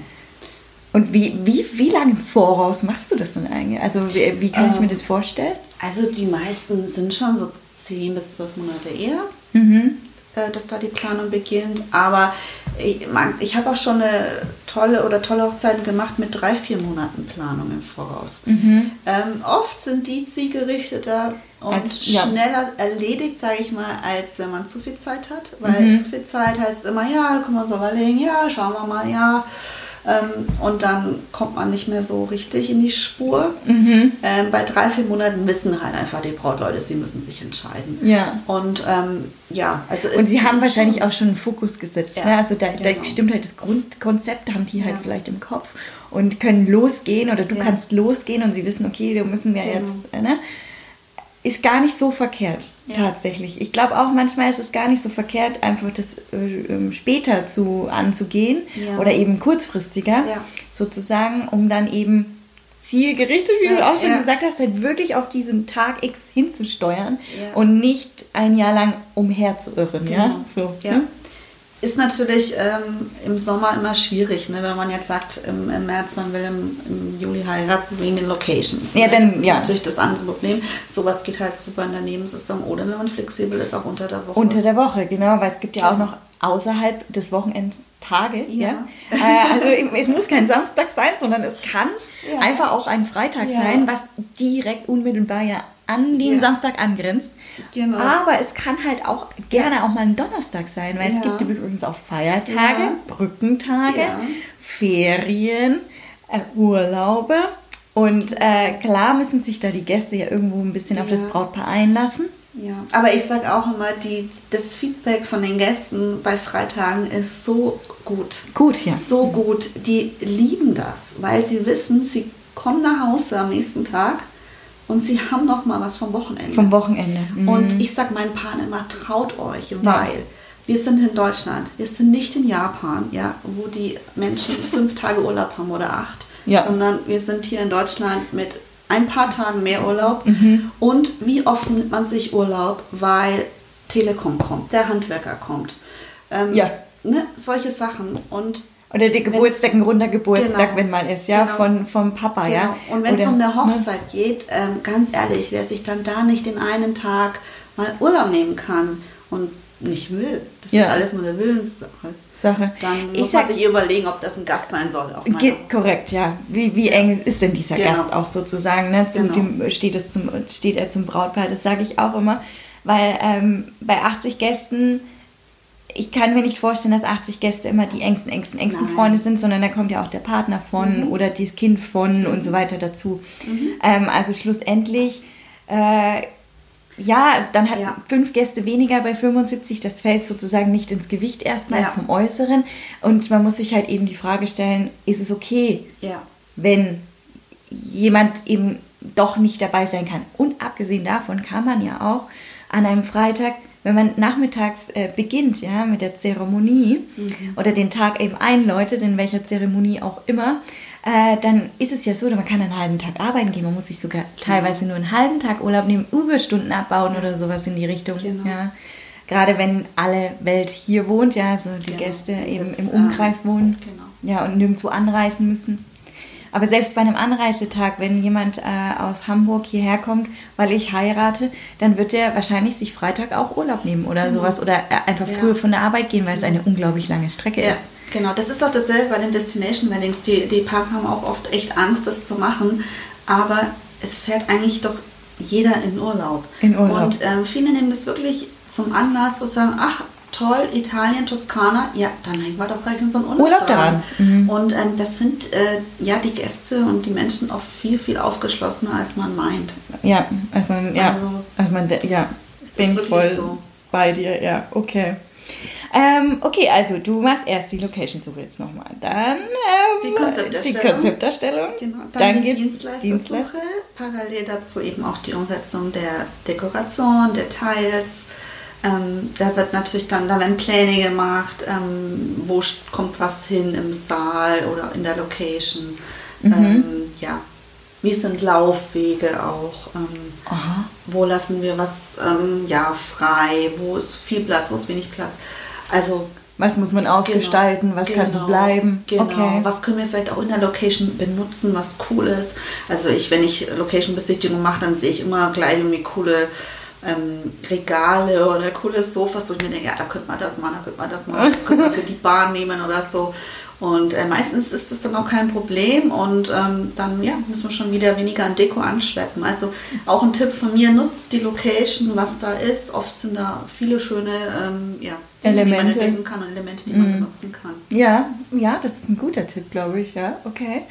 Und wie, wie, wie lange im Voraus machst du das denn eigentlich? Also wie, wie kann ähm, ich mir das vorstellen? Also die meisten sind schon so zehn bis zwölf Monate eher, mhm. äh, dass da die Planung beginnt. Aber ich, ich habe auch schon eine tolle oder tolle Hochzeiten gemacht mit drei, vier Monaten Planung im Voraus. Mhm. Ähm, oft sind die zielgerichteter und als, schneller ja. erledigt, sage ich mal, als wenn man zu viel Zeit hat. Weil mhm. zu viel Zeit heißt immer, ja, können wir uns überlegen, ja, schauen wir mal, ja. Ähm, und dann kommt man nicht mehr so richtig in die Spur. Mhm. Ähm, bei drei, vier Monaten wissen halt einfach die Brautleute, sie müssen sich entscheiden. Ja. Und ähm, ja, also Und sie haben wahrscheinlich auch schon einen Fokus gesetzt. Ja, ne? Also da, genau. da, stimmt halt das Grundkonzept, haben die halt ja. vielleicht im Kopf und können losgehen oder du ja. kannst losgehen und sie wissen, okay, da müssen wir genau. jetzt. Äh, ne? Ist gar nicht so verkehrt, ja. tatsächlich. Ich glaube auch manchmal ist es gar nicht so verkehrt, einfach das äh, ähm, später zu, anzugehen ja. oder eben kurzfristiger ja. sozusagen, um dann eben zielgerichtet, wie du auch schon gesagt hast, halt wirklich auf diesen Tag X hinzusteuern und nicht ein Jahr lang umherzuirren. Genau. Ja? So, ja. Ist natürlich ähm, im Sommer immer schwierig, ne? wenn man jetzt sagt, im, im März, man will im, im, Juli heiraten wegen den Locations. Ja, ne? dann, das ist ja. natürlich das andere Problem. Sowas geht halt super in der Nebensaison oder wenn man flexibel ist, auch unter der Woche. Unter der Woche, genau, weil es gibt ja auch noch außerhalb des Wochenends Tage. Ja. ja? Äh, also es muss kein Samstag sein, sondern es kann ja. einfach auch ein Freitag sein, was direkt unmittelbar ja an den Samstag angrenzt. Genau. Aber es kann halt auch gerne auch mal ein Donnerstag sein, weil es gibt übrigens auch Feiertage. Brückentage. Ferien, äh, Urlaube. Und äh, klar müssen sich da die Gäste ja irgendwo ein bisschen auf das Brautpaar einlassen. Ja, aber ich sage auch immer, die, das Feedback von den Gästen bei Freitagen ist so gut. Gut, ja. So gut. Die lieben das, weil sie wissen, sie kommen nach Hause am nächsten Tag und sie haben noch mal was vom Wochenende. Vom Wochenende. Mhm. Und ich sage meinen Paaren immer, traut euch, weil ja. wir sind in Deutschland, wir sind nicht in Japan, ja, wo die Menschen fünf Tage Urlaub haben oder acht, ja. sondern wir sind hier in Deutschland mit ein paar Tagen mehr Urlaub. Mhm. Und wie oft nimmt man sich Urlaub, weil Telekom kommt, der Handwerker kommt. Ähm, ja. Ne, solche Sachen. Und oder der Geburtstag, ein runder Geburtstag, genau, wenn man ist, ja, genau. von, vom Papa, genau. ja. Und wenn es um eine ne? Hochzeit ne? geht, ähm, ganz ehrlich, wer sich dann da nicht den einen Tag mal Urlaub nehmen kann und nicht will, das ja. ist alles nur eine Willenssache. Sache. Dann muss ich man sich überlegen, ob das ein Gast sein soll. geht, korrekt, ja. Wie, wie eng ist denn dieser genau. Gast auch sozusagen? Ne? Zu genau. dem steht, es zum, steht er zum Brautpaar, das sage ich auch immer. Weil ähm, bei 80 Gästen ich kann mir nicht vorstellen, dass 80 Gäste immer die engsten, engsten, engsten Nein. Freunde sind, sondern da kommt ja auch der Partner von mhm. oder das Kind von mhm. und so weiter dazu. Mhm. Ähm, also schlussendlich, äh, ja, dann hat ja. fünf Gäste weniger bei 75, das fällt sozusagen nicht ins Gewicht erstmal ja. vom Äußeren. Und man muss sich halt eben die Frage stellen, ist es okay, ja. wenn jemand eben doch nicht dabei sein kann. Und abgesehen davon kann man ja auch an einem Freitag wenn man nachmittags äh, beginnt, ja, mit der Zeremonie mhm. oder den Tag eben einläutet, in welcher Zeremonie auch immer, äh, dann ist es ja so, man kann einen halben Tag arbeiten gehen, man muss sich sogar genau. teilweise nur einen halben Tag Urlaub nehmen, Überstunden abbauen oder sowas in die Richtung. Genau. Ja. Gerade wenn alle Welt hier wohnt, ja, also die genau. Gäste eben im Umkreis wohnen genau. ja, und nirgendwo anreisen müssen. Aber selbst bei einem Anreisetag, wenn jemand äh, aus Hamburg hierher kommt, weil ich heirate, dann wird er wahrscheinlich sich Freitag auch Urlaub nehmen oder genau. sowas oder äh, einfach früher von der Arbeit gehen, weil es eine unglaublich lange Strecke ja. ist. Genau, das ist doch dasselbe bei den Destination Weddings. Die, die Paare haben auch oft echt Angst, das zu machen, aber es fährt eigentlich doch jeder in Urlaub. In Urlaub. Und ähm, viele nehmen das wirklich zum Anlass zu sagen, ach, toll, Italien, Toskana, ja, dann hängen wir doch gleich unseren Urlaub, Urlaub daran. Mhm. Und ähm, das sind äh, ja die Gäste und die Menschen oft viel, viel aufgeschlossener, als man meint. Ja, als man, ja, also, als man, ja, bin ich voll so? bei dir, ja, okay. Ähm, okay, also du machst erst die Location-Suche jetzt nochmal. Dann ähm, die Konzepterstellung. Die Konzepterstellung. Genau. Dann, dann die Dienstleistersuche. Dienstleister. Parallel dazu eben auch die Umsetzung der Dekoration, der Teils, ähm, da wird natürlich dann, da werden Pläne gemacht, ähm, wo kommt was hin im Saal oder in der Location. Mhm. Ähm, ja, wie sind Laufwege auch? Ähm, wo lassen wir was ähm, ja, frei? Wo ist viel Platz, wo ist wenig Platz? Also was muss man ausgestalten, genau, was genau, kann so genau. bleiben. Genau. Okay. Was können wir vielleicht auch in der Location benutzen, was cool ist. Also ich, wenn ich Location-Besichtigung mache, dann sehe ich immer gleich irgendwie coole ähm, Regale oder coole Sofas, wo ich mir denke, ja, da könnte man das machen, da könnte man das machen, das könnte man für die Bahn nehmen oder so. Und äh, meistens ist das dann auch kein Problem und ähm, dann ja, müssen wir schon wieder weniger an Deko anschleppen. Also auch ein Tipp von mir, nutzt die Location, was da ist. Oft sind da viele schöne ähm, ja, Elemente. die man entdecken kann und Elemente, die man mhm. benutzen kann. Ja, ja, das ist ein guter Tipp, glaube ich, ja, okay.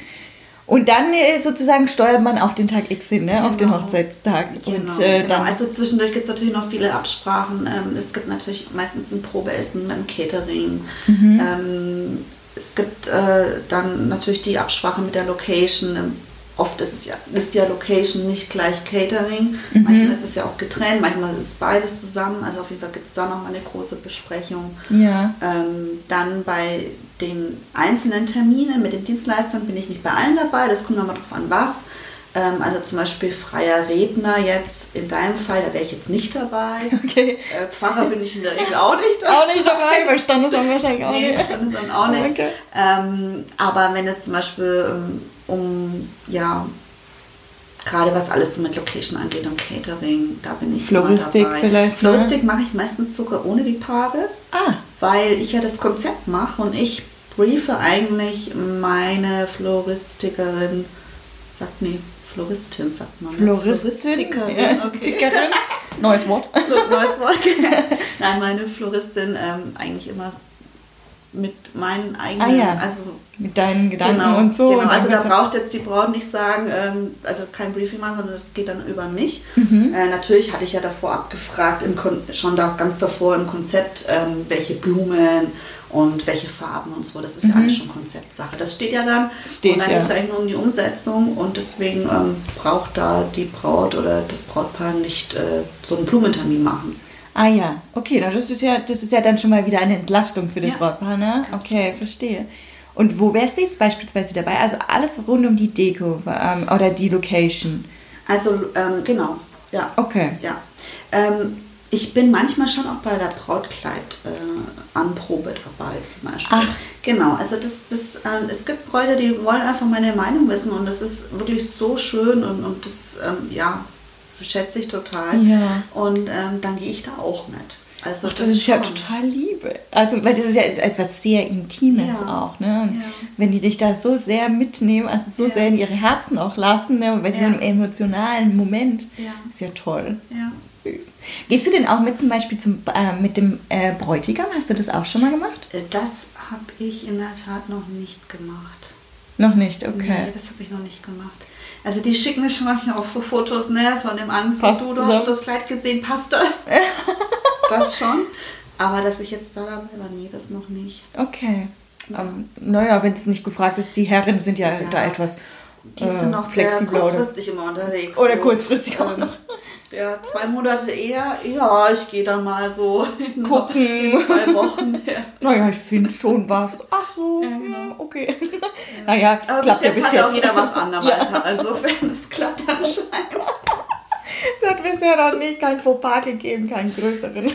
Und dann äh, sozusagen steuert man auf den Tag X hin, ne? Genau. auf den genau. Hochzeitstag. Genau, und, äh, genau. Also zwischendurch gibt es natürlich noch viele Absprachen. Ähm, es gibt natürlich meistens ein Probeessen mit dem Catering. Mhm. Ähm, es gibt äh, dann natürlich die Absprache mit der Location. Ähm, oft ist es ja, ist ja Location nicht gleich Catering. Mhm. Manchmal ist es ja auch getrennt, manchmal ist beides zusammen. Also auf jeden Fall gibt es da nochmal eine große Besprechung. Ja. Ähm, dann bei den einzelnen Terminen mit den Dienstleistern bin ich nicht bei allen dabei. Das kommt nochmal drauf an, was. Ähm, also zum Beispiel freier Redner jetzt, in deinem Fall, da wäre ich jetzt nicht dabei. Okay. Äh, Pfarrer bin ich in der Regel auch nicht dabei. auch nicht dabei, bei Standesamt wahrscheinlich auch nee, nicht. Standesamt auch nicht. Okay. Ähm, aber wenn es zum Beispiel ähm, um, ja, gerade was alles so mit Location angeht und Catering, da bin ich Floristik dabei. vielleicht. Ne? Floristik mache ich meistens sogar ohne die Paare, ah. Weil ich ja das Konzept mache und ich briefe eigentlich meine Floristikerin, sagt nee, Floristin sagt man. Floristin? Floristikerin, okay. Neues Wort. Neues Wort. Nein, meine Floristin ähm, eigentlich immer mit meinen eigenen, ah, ja. also mit deinen Gedanken genau, und so. Genau, und also da braucht jetzt die Braut nicht sagen, ähm, also kein Briefing machen, sondern das geht dann über mich. Mhm. Äh, natürlich hatte ich ja davor abgefragt, im schon da ganz davor im Konzept, ähm, welche Blumen und welche Farben und so. Das ist mhm. ja alles schon Konzeptsache. Das steht ja dann. Steht, und dann ja. geht es eigentlich nur um die Umsetzung und deswegen ähm, braucht da die Braut oder das Brautpaar nicht äh, so einen Blumentermin machen. Ah ja, okay, das ist ja, das ist ja dann schon mal wieder eine Entlastung für das ja, Brautpaar, ne? Okay, verstehe. Und wo wärst du jetzt beispielsweise dabei? Also alles rund um die Deko ähm, oder die Location? Also ähm, genau, ja. Okay. Ja. Ähm, ich bin manchmal schon auch bei der Brautkleid-Anprobe äh, dabei zum Beispiel. Ach. Genau, also das, das, äh, es gibt Bräute, die wollen einfach meine Meinung wissen und das ist wirklich so schön und, und das, ähm, ja, schätze ich total. Ja. Und ähm, dann gehe ich da auch mit. Also Ach, das, das, ist schon. ja total Liebe. Also, weil das ist ja etwas sehr Intimes ja. auch. Ne? Ja. wenn die dich da so sehr mitnehmen, also so ja. sehr in ihre Herzen auch lassen, ne? so einem emotionalen Moment, ist ja toll. Süß. Gehst du denn auch mit zum Beispiel zum, äh, mit dem äh, Bräutigam? Hast du das auch schon mal gemacht? Äh, das habe ich in der Tat noch nicht gemacht. Noch nicht, okay. Nee, das habe ich noch nicht gemacht. Also die schicken mir schon manchmal auch so Fotos ne, von dem Angst. Passt du, du zusammen. hast das Kleid gesehen, passt das? das schon. Aber dass ich jetzt da dabei war, nee, das noch nicht. Okay. Ja. Ähm, naja, wenn es nicht gefragt ist, die Herren sind ja, ja. da etwas Die äh, sind noch sehr kurzfristig immer unterwegs. Oder so. kurzfristig auch ähm, noch. Ja, zwei Monate eher. Ja, ich gehe da mal so gucken. In zwei Wochen. Ja. Naja, ich finde schon was. Ach so, ja, genau. ja okay. Ja. Naja, Aber klappt bis jetzt ja bis hat jetzt. auch jeder was anderes. Ja. Insofern, es klappt anscheinend. Es hat bisher noch nicht kein Fauxpas gegeben, keinen größeren.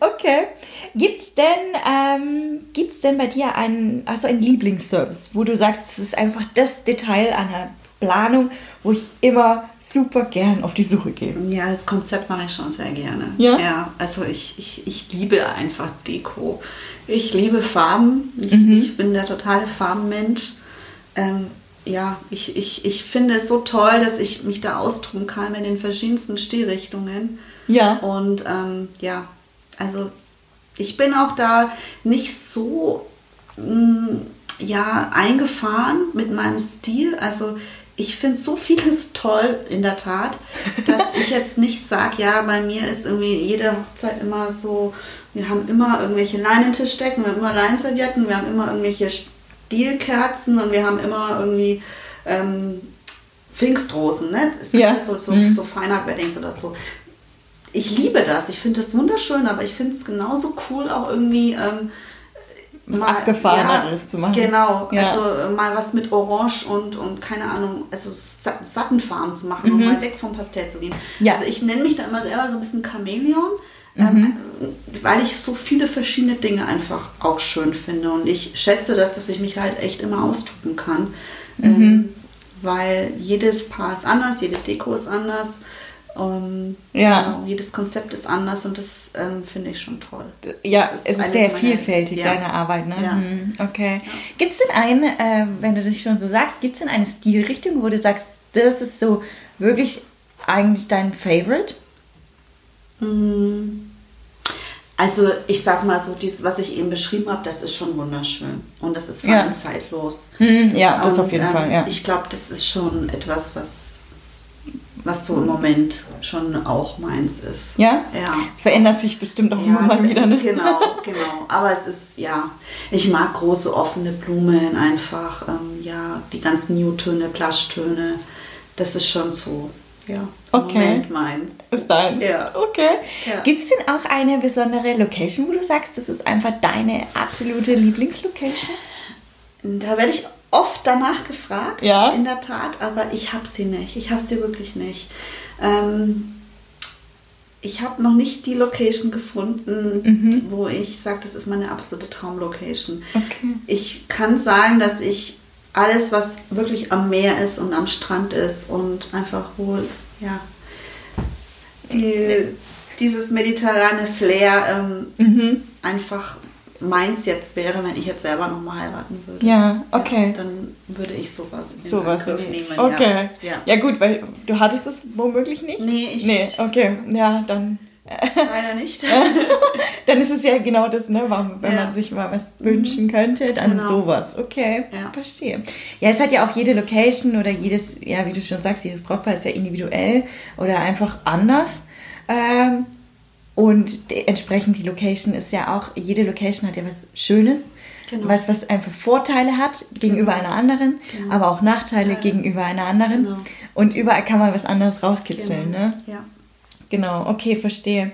okay. Gibt's denn, ähm, gibt's denn bei dir einen, also einen Lieblingsservice, wo du sagst, es ist einfach das Detail einer Planung, wo ich immer super gern auf die Suche gehe. Ja, das Konzept mache ich schon sehr gerne. Ja? Ja, also ich, ich, ich liebe einfach Deko. Ich liebe Farben. Ich, Mhm. ich bin der totale Farbenmensch. Ähm, ja, ich, ich, ich finde es so toll, dass ich mich da austoben kann in den verschiedensten Stilrichtungen. Ja. Und ähm, ja, also ich bin auch da nicht so mh, ja, eingefahren mit meinem Stil. Also ich finde so vieles toll in der Tat, dass ich jetzt nicht sage, ja, bei mir ist irgendwie jede Hochzeit immer so, wir haben immer irgendwelche Leinentischdecken, wir haben immer Leinservietten, wir haben immer irgendwelche Stielkerzen und wir haben immer irgendwie ähm, Pfingstrosen, ne? Es gibt Ja. so, so, Mhm. so Feinart-Weddings oder so. Ich liebe das, ich finde das wunderschön, aber ich finde es genauso cool auch irgendwie ähm, Was Abgefahreneres zu machen. Genau, Ja. also äh, mal was mit Orange und, und keine Ahnung, also Sa- Sattenfarben zu machen und Mhm. mal weg vom Pastell zu gehen. Ja. Also ich nenne mich da immer selber so ein bisschen Chamäleon, ähm, Mhm. weil ich so viele verschiedene Dinge einfach auch schön finde und ich schätze das, dass ich mich halt echt immer austoben kann, Mhm. ähm, weil jedes Paar ist anders, jede Deko ist anders. Ähm, Ja. genau, jedes Konzept ist anders und das ähm, finde ich schon toll. Ja, Das es ist sehr vielfältig, ja. deine Arbeit, ne? Ja. Hm, okay. Gibt es denn eine, äh, wenn du dich schon so sagst, gibt es denn eine Stilrichtung, wo du sagst, das ist so wirklich eigentlich dein Favorite? Mm. Also ich sag mal so, dies, was ich eben beschrieben habe, das ist schon wunderschön und das ist vor Ja. allem zeitlos. Hm, ja, das Und, auf jeden ähm, Fall, ja. Ich glaube, das ist schon etwas, was was so im Moment schon auch meins ist. Ja? Ja. Es verändert sich bestimmt auch ja, immer mal wieder. Ne? Genau, genau. Aber es ist, ja, ich mag große offene Blumen einfach, ähm, ja, die ganzen Newtöne, Plaschtöne. Das ist schon so, ja, okay. Moment meins. Ist deins? Ja. Okay. Ja. Gibt es denn auch eine besondere Location, wo du sagst, das ist einfach deine absolute Lieblingslocation? Da werde ich oft danach gefragt, ja. in der Tat, aber ich habe sie nicht. Ich habe sie wirklich nicht. Ähm, ich habe noch nicht die Location gefunden, mhm. wo ich sage, das ist meine absolute Traumlocation. Okay. Ich kann sagen, dass ich alles, was wirklich am Meer ist und am Strand ist und einfach wohl, ja, die, dieses mediterrane Flair ähm, mhm. einfach meins jetzt wäre, wenn ich jetzt selber nochmal heiraten würde. Ja, okay. Ja, dann würde ich sowas in sowas nehmen. Okay. Ja. ja. gut, weil du hattest das womöglich nicht? Nee, ich. Nee, okay. Ja, dann. Leider nicht. dann ist es ja genau das, ne, wenn ja. man sich mal was wünschen könnte, dann genau. sowas. Okay, ja. verstehe. Ja, es hat ja auch jede Location oder jedes, ja, wie du schon sagst, jedes Brautpaar ist ja individuell oder einfach anders. Ähm, und entsprechend die Location ist ja auch, jede Location hat ja was Schönes, genau. was, was einfach Vorteile hat gegenüber genau. einer anderen, genau. aber auch Nachteile Teile. gegenüber einer anderen. Genau. Und überall kann man was anderes rauskitzeln. Genau. Ne? Ja. Genau, okay, verstehe.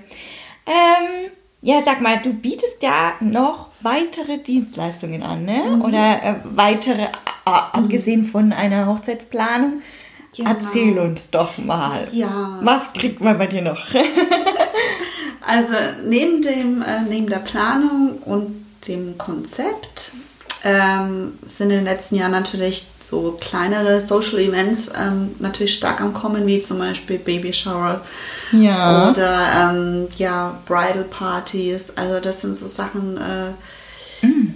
Ähm, ja, sag mal, du bietest ja noch weitere Dienstleistungen an, ne? Mhm. Oder äh, weitere, äh, abgesehen von einer Hochzeitsplanung. Genau. Erzähl uns doch mal. Ja. Was kriegt man bei dir noch? Also neben, dem, äh, neben der Planung und dem Konzept ähm, sind in den letzten Jahren natürlich so kleinere Social Events ähm, natürlich stark am Kommen, wie zum Beispiel Baby Shower ja. oder ähm, ja, Bridal Partys. Also das sind so Sachen, äh.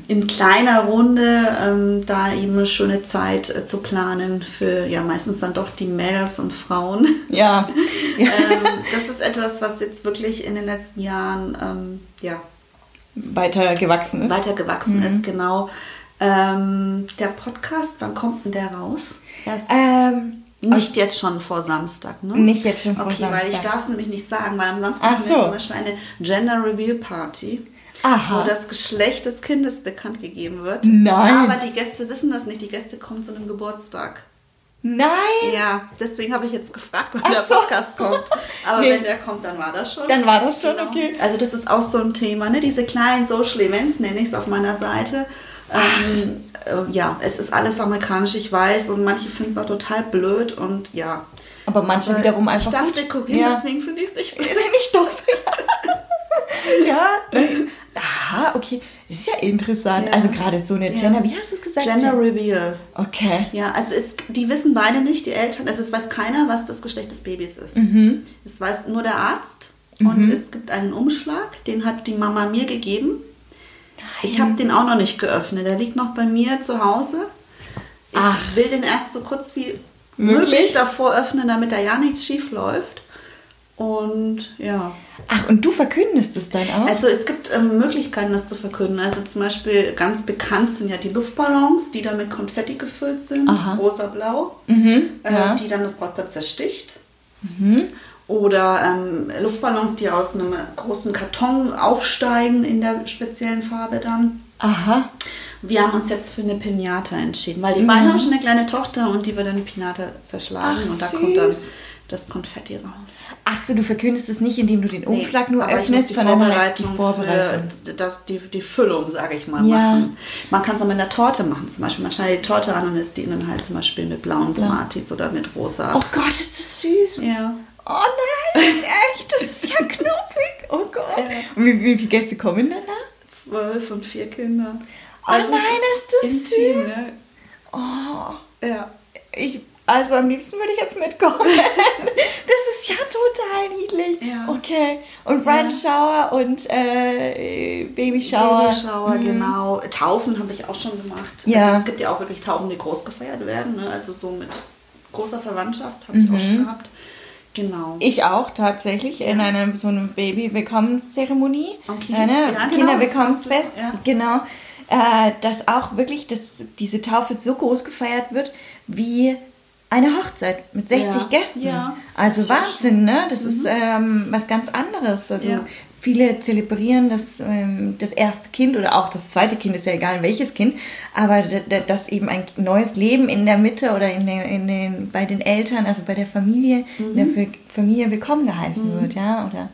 In kleiner Runde ähm, da eben eine schöne Zeit äh, zu planen für ja meistens dann doch die Mädels und Frauen. Ja. ähm, das ist etwas, was jetzt wirklich in den letzten Jahren ähm, ja weiter gewachsen ist. Weiter gewachsen mhm. ist, genau. Ähm, der Podcast, wann kommt denn der raus? Erst ähm, nicht jetzt schon vor Samstag, ne? Nicht jetzt schon vor okay, Samstag. Weil ich darf es nämlich nicht sagen, weil am Samstag Ach haben wir zum Beispiel eine Gender Reveal Party. Aha. wo das Geschlecht des Kindes bekannt gegeben wird. Nein. Aber die Gäste wissen das nicht. Die Gäste kommen zu einem Geburtstag. Nein! Ja, deswegen habe ich jetzt gefragt, wann der Podcast kommt. Aber nee. wenn der kommt, dann war das schon. Dann war das schon, genau. okay. Also das ist auch so ein Thema, ne? Diese kleinen Social Events nenne ich es auf meiner Seite. Ähm, äh, ja, es ist alles amerikanisch, ich weiß, und manche finden es auch total blöd und ja. Aber manche Aber wiederum einfach. Ich darf dekorieren, ja. deswegen finde ich es nicht blöd. nicht doof. ja, Aha, okay. Das ist ja interessant. Ja. Also gerade so eine Gender, ja. wie hast du es gesagt? Gender Reveal. Okay. Ja, also es, die wissen beide nicht, die Eltern, also es weiß keiner, was das Geschlecht des Babys ist. Mhm. Es weiß nur der Arzt mhm. und es gibt einen Umschlag, den hat die Mama mir gegeben. Nein. Ich habe den auch noch nicht geöffnet. Der liegt noch bei mir zu Hause. Ich Ach. will den erst so kurz wie möglich, möglich davor öffnen, damit da ja nichts schief läuft. Und ja. Ach, und du verkündest es dann auch? Also es gibt ähm, Möglichkeiten, das zu verkünden. Also zum Beispiel ganz bekannt sind ja die Luftballons, die dann mit Konfetti gefüllt sind, rosa-blau, mhm, äh, ja. die dann das Brautpaar zersticht. Mhm. Oder ähm, Luftballons, die aus einem großen Karton aufsteigen in der speziellen Farbe dann. Aha. Wir haben uns jetzt für eine Pinata entschieden, weil die mhm. beiden haben schon eine kleine Tochter und die wird dann Pinata zerschlagen Ach, und da süß. kommt dann das Konfetti raus. Ach so, du verkündest es nicht, indem du den Umschlag nee, nur öffnest, sondern halt die Vorbereitung. Das, die, die Füllung, sage ich mal, ja. machen. Man kann es auch mit einer Torte machen, zum Beispiel. Man schneidet die Torte an und isst die innen halt zum Beispiel mit blauen Smarties oder mit rosa. Oh Gott, ist das süß. Ja. Oh nein, echt, das ist ja knuffig. Oh Gott. Und wie, wie viele Gäste kommen denn da? Zwölf und vier Kinder. Oh also nein, ist, ist das intim, süß. Ne? Oh. Ja. Ich also am liebsten würde ich jetzt mitkommen. das ist ja total niedlich. Ja. Okay. Und Bridal. Shower und äh, Baby Shower. Baby Shower, mhm. genau. Taufen habe ich auch schon gemacht. Ja. Also es gibt ja auch wirklich Taufen, die groß gefeiert werden. Ne? Also so mit großer Verwandtschaft habe ich mhm. auch schon gehabt. Genau. Ich auch tatsächlich ja. in einer so einer Baby-Willkommenszeremonie. Okay. Eine ja, genau, Kinderwillkommensfest. Ja. Genau. Äh, dass auch wirklich dass diese Taufe so groß gefeiert wird, wie eine Hochzeit mit 60 ja. Gästen. Ja. Also Wahnsinn, ne? Das mhm. ist ähm, was ganz anderes. Also ja. viele zelebrieren das, ähm, das erste Kind oder auch das zweite Kind, ist ja egal welches Kind, aber dass eben ein neues Leben in der Mitte oder in den, in den, bei den Eltern, also bei der Familie, mhm. in der Familie willkommen geheißen mhm. wird, ja, oder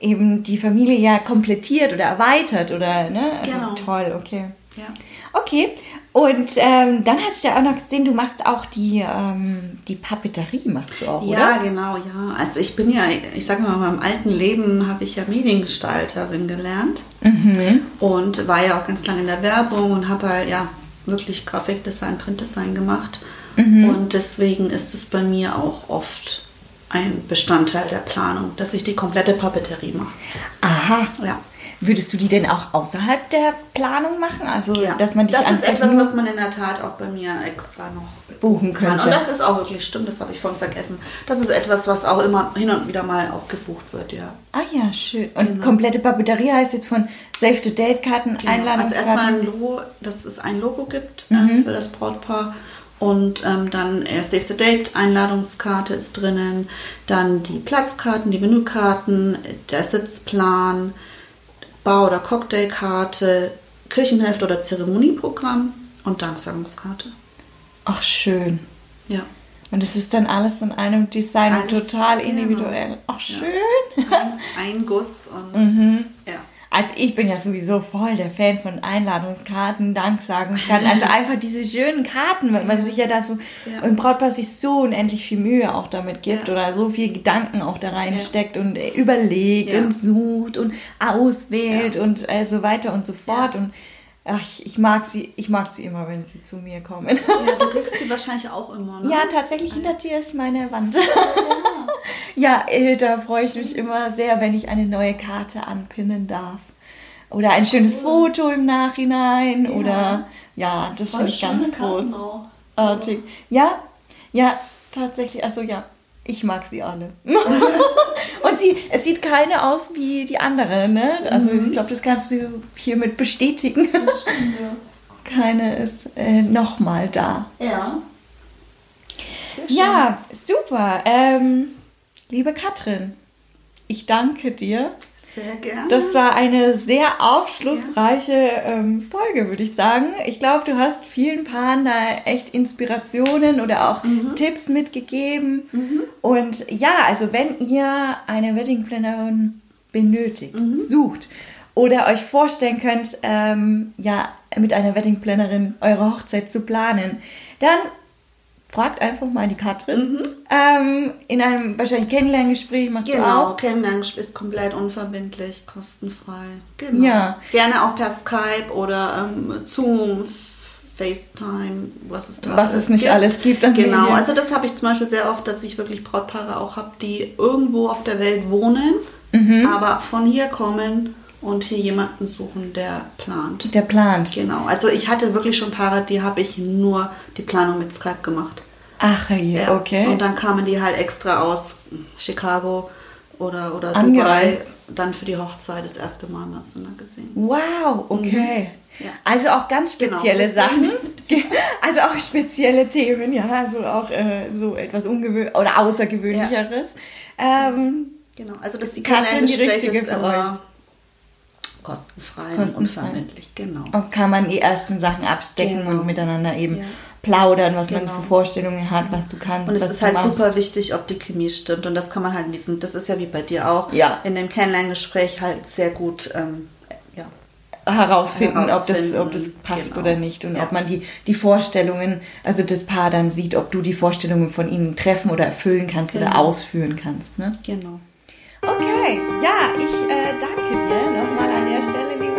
eben die Familie ja komplettiert oder erweitert oder, ne? Also genau. toll, okay. Ja. Okay, und ähm, dann hatte ich ja auch noch gesehen, du machst auch die, ähm, die Papeterie, machst du auch, ja, oder? Ja, genau, ja. Also ich bin ja, ich sage mal, in meinem alten Leben habe ich ja Mediengestalterin gelernt mhm. und war ja auch ganz lange in der Werbung und habe halt, ja, wirklich Grafikdesign, Printdesign gemacht. Mhm. Und deswegen ist es bei mir auch oft ein Bestandteil der Planung, dass ich die komplette Papeterie mache. Aha. Ja. Würdest du die denn auch außerhalb der Planung machen? Also, ja, dass man dich Das ist etwas, was man in der Tat auch bei mir extra noch buchen könnte. Kann. Und das ist auch wirklich stimmt, das habe ich vorhin vergessen. Das ist etwas, was auch immer hin und wieder mal auch gebucht wird, ja. Ah ja, schön. Und genau. komplette Papeterie heißt jetzt von Save the Date Karten, genau. Einladungskarten. Also erstmal ein Logo, dass es ein Logo gibt ähm, mhm. für das Brautpaar. Und ähm, dann äh, Save the Date Einladungskarte ist drinnen, dann die Platzkarten, die Menükarten, der Sitzplan, Bar- oder Cocktailkarte, Kirchenheft oder Zeremonieprogramm und Danksagungskarte. Ach, schön. Ja. Und es ist dann alles in einem Design alles, total individuell. Genau. Ach, schön. Ja. Ein, ein, Guss und mhm. Also ich bin ja sowieso voll der Fan von Einladungskarten, Danksagungskarten. Also einfach diese schönen Karten, weil man sich ja da so ja. und Brautpaar sich so unendlich viel Mühe auch damit gibt ja. oder so viel Gedanken auch da reinsteckt ja. und überlegt und sucht und auswählt und äh, so weiter und so fort. Und Ach, ich, mag sie, ich mag sie immer, wenn sie zu mir kommen. Ja, du kriegst die wahrscheinlich auch immer, ne? Ja, tatsächlich hinter dir ist meine Wand. Ja, ja äh, da freue ich mich immer sehr, wenn ich eine neue Karte anpinnen darf. Oder ein schönes Foto im Nachhinein. Ja. Oder ja, das finde ich ganz großartig. Ja, ja, tatsächlich. Also ja, ich mag sie alle. Und sie, es sieht keine aus wie die andere, ne? Also mhm. ich glaube, das kannst du hiermit bestätigen. Das stimmt, ja. Keine ist äh, nochmal da. Ja. Ja, super. Ähm, liebe Katrin, ich danke dir sehr gerne. Das war eine sehr aufschlussreiche ähm, Folge, würde ich sagen. Ich glaube, du hast vielen Paaren da echt Inspirationen oder auch mhm. Tipps mitgegeben. Mhm. Und ja, also wenn ihr eine Wedding Plannerin benötigt, mhm. sucht oder euch vorstellen könnt, ähm, ja, mit einer Wedding Plannerin eure Hochzeit zu planen, dann fragt einfach mal die Katrin. Mhm. Ähm, in einem wahrscheinlich Kennenlerngespräch machst genau, du auch. Genau, Kennenlerngespräch ist komplett unverbindlich, kostenfrei. Genau. Ja. Gerne auch per Skype oder ähm, Zoom, FaceTime, was es da Was es nicht gibt. alles gibt. An genau, Medien. also das habe ich zum Beispiel sehr oft, dass ich wirklich Brautpaare auch habe, die irgendwo auf der Welt wohnen, mhm. aber von hier kommen und hier jemanden suchen, der plant. Der plant. Genau. Also ich hatte wirklich schon Paare, die habe ich nur die Planung mit Skype gemacht. Ach ja, okay. Und dann kamen die halt extra aus Chicago oder, oder Angereist. Dubai dann für die Hochzeit das erste Mal miteinander gesehen. Wow, okay. Mhm. Ja. Also auch ganz genau, spezielle genau, Sachen. Also auch spezielle Themen, ja, also auch äh, so etwas ungewöhnliches oder außergewöhnlicheres. Ja. Ähm, genau, also das die Katrin die richtige für euch kostenfrei, kostenfrei. und unverbindlich, genau. Und kann man die ersten Sachen abstecken genau. und miteinander eben ja. plaudern, was genau. man für Vorstellungen hat, was du kannst. Und es ist halt machst. super wichtig, ob die Chemie stimmt. Und das kann man halt in diesem, das ist ja wie bei dir auch, ja. in dem Kennenlerngespräch halt sehr gut ähm, ja, herausfinden, herausfinden, ob das, ob das passt genau. oder nicht. Und ob man die, die Vorstellungen, also das Paar dann sieht, ob du die Vorstellungen von ihnen treffen oder erfüllen kannst genau. oder ausführen kannst. Ne? Genau. Okay, ja, ich äh, danke dir nochmal an der Stelle, liebe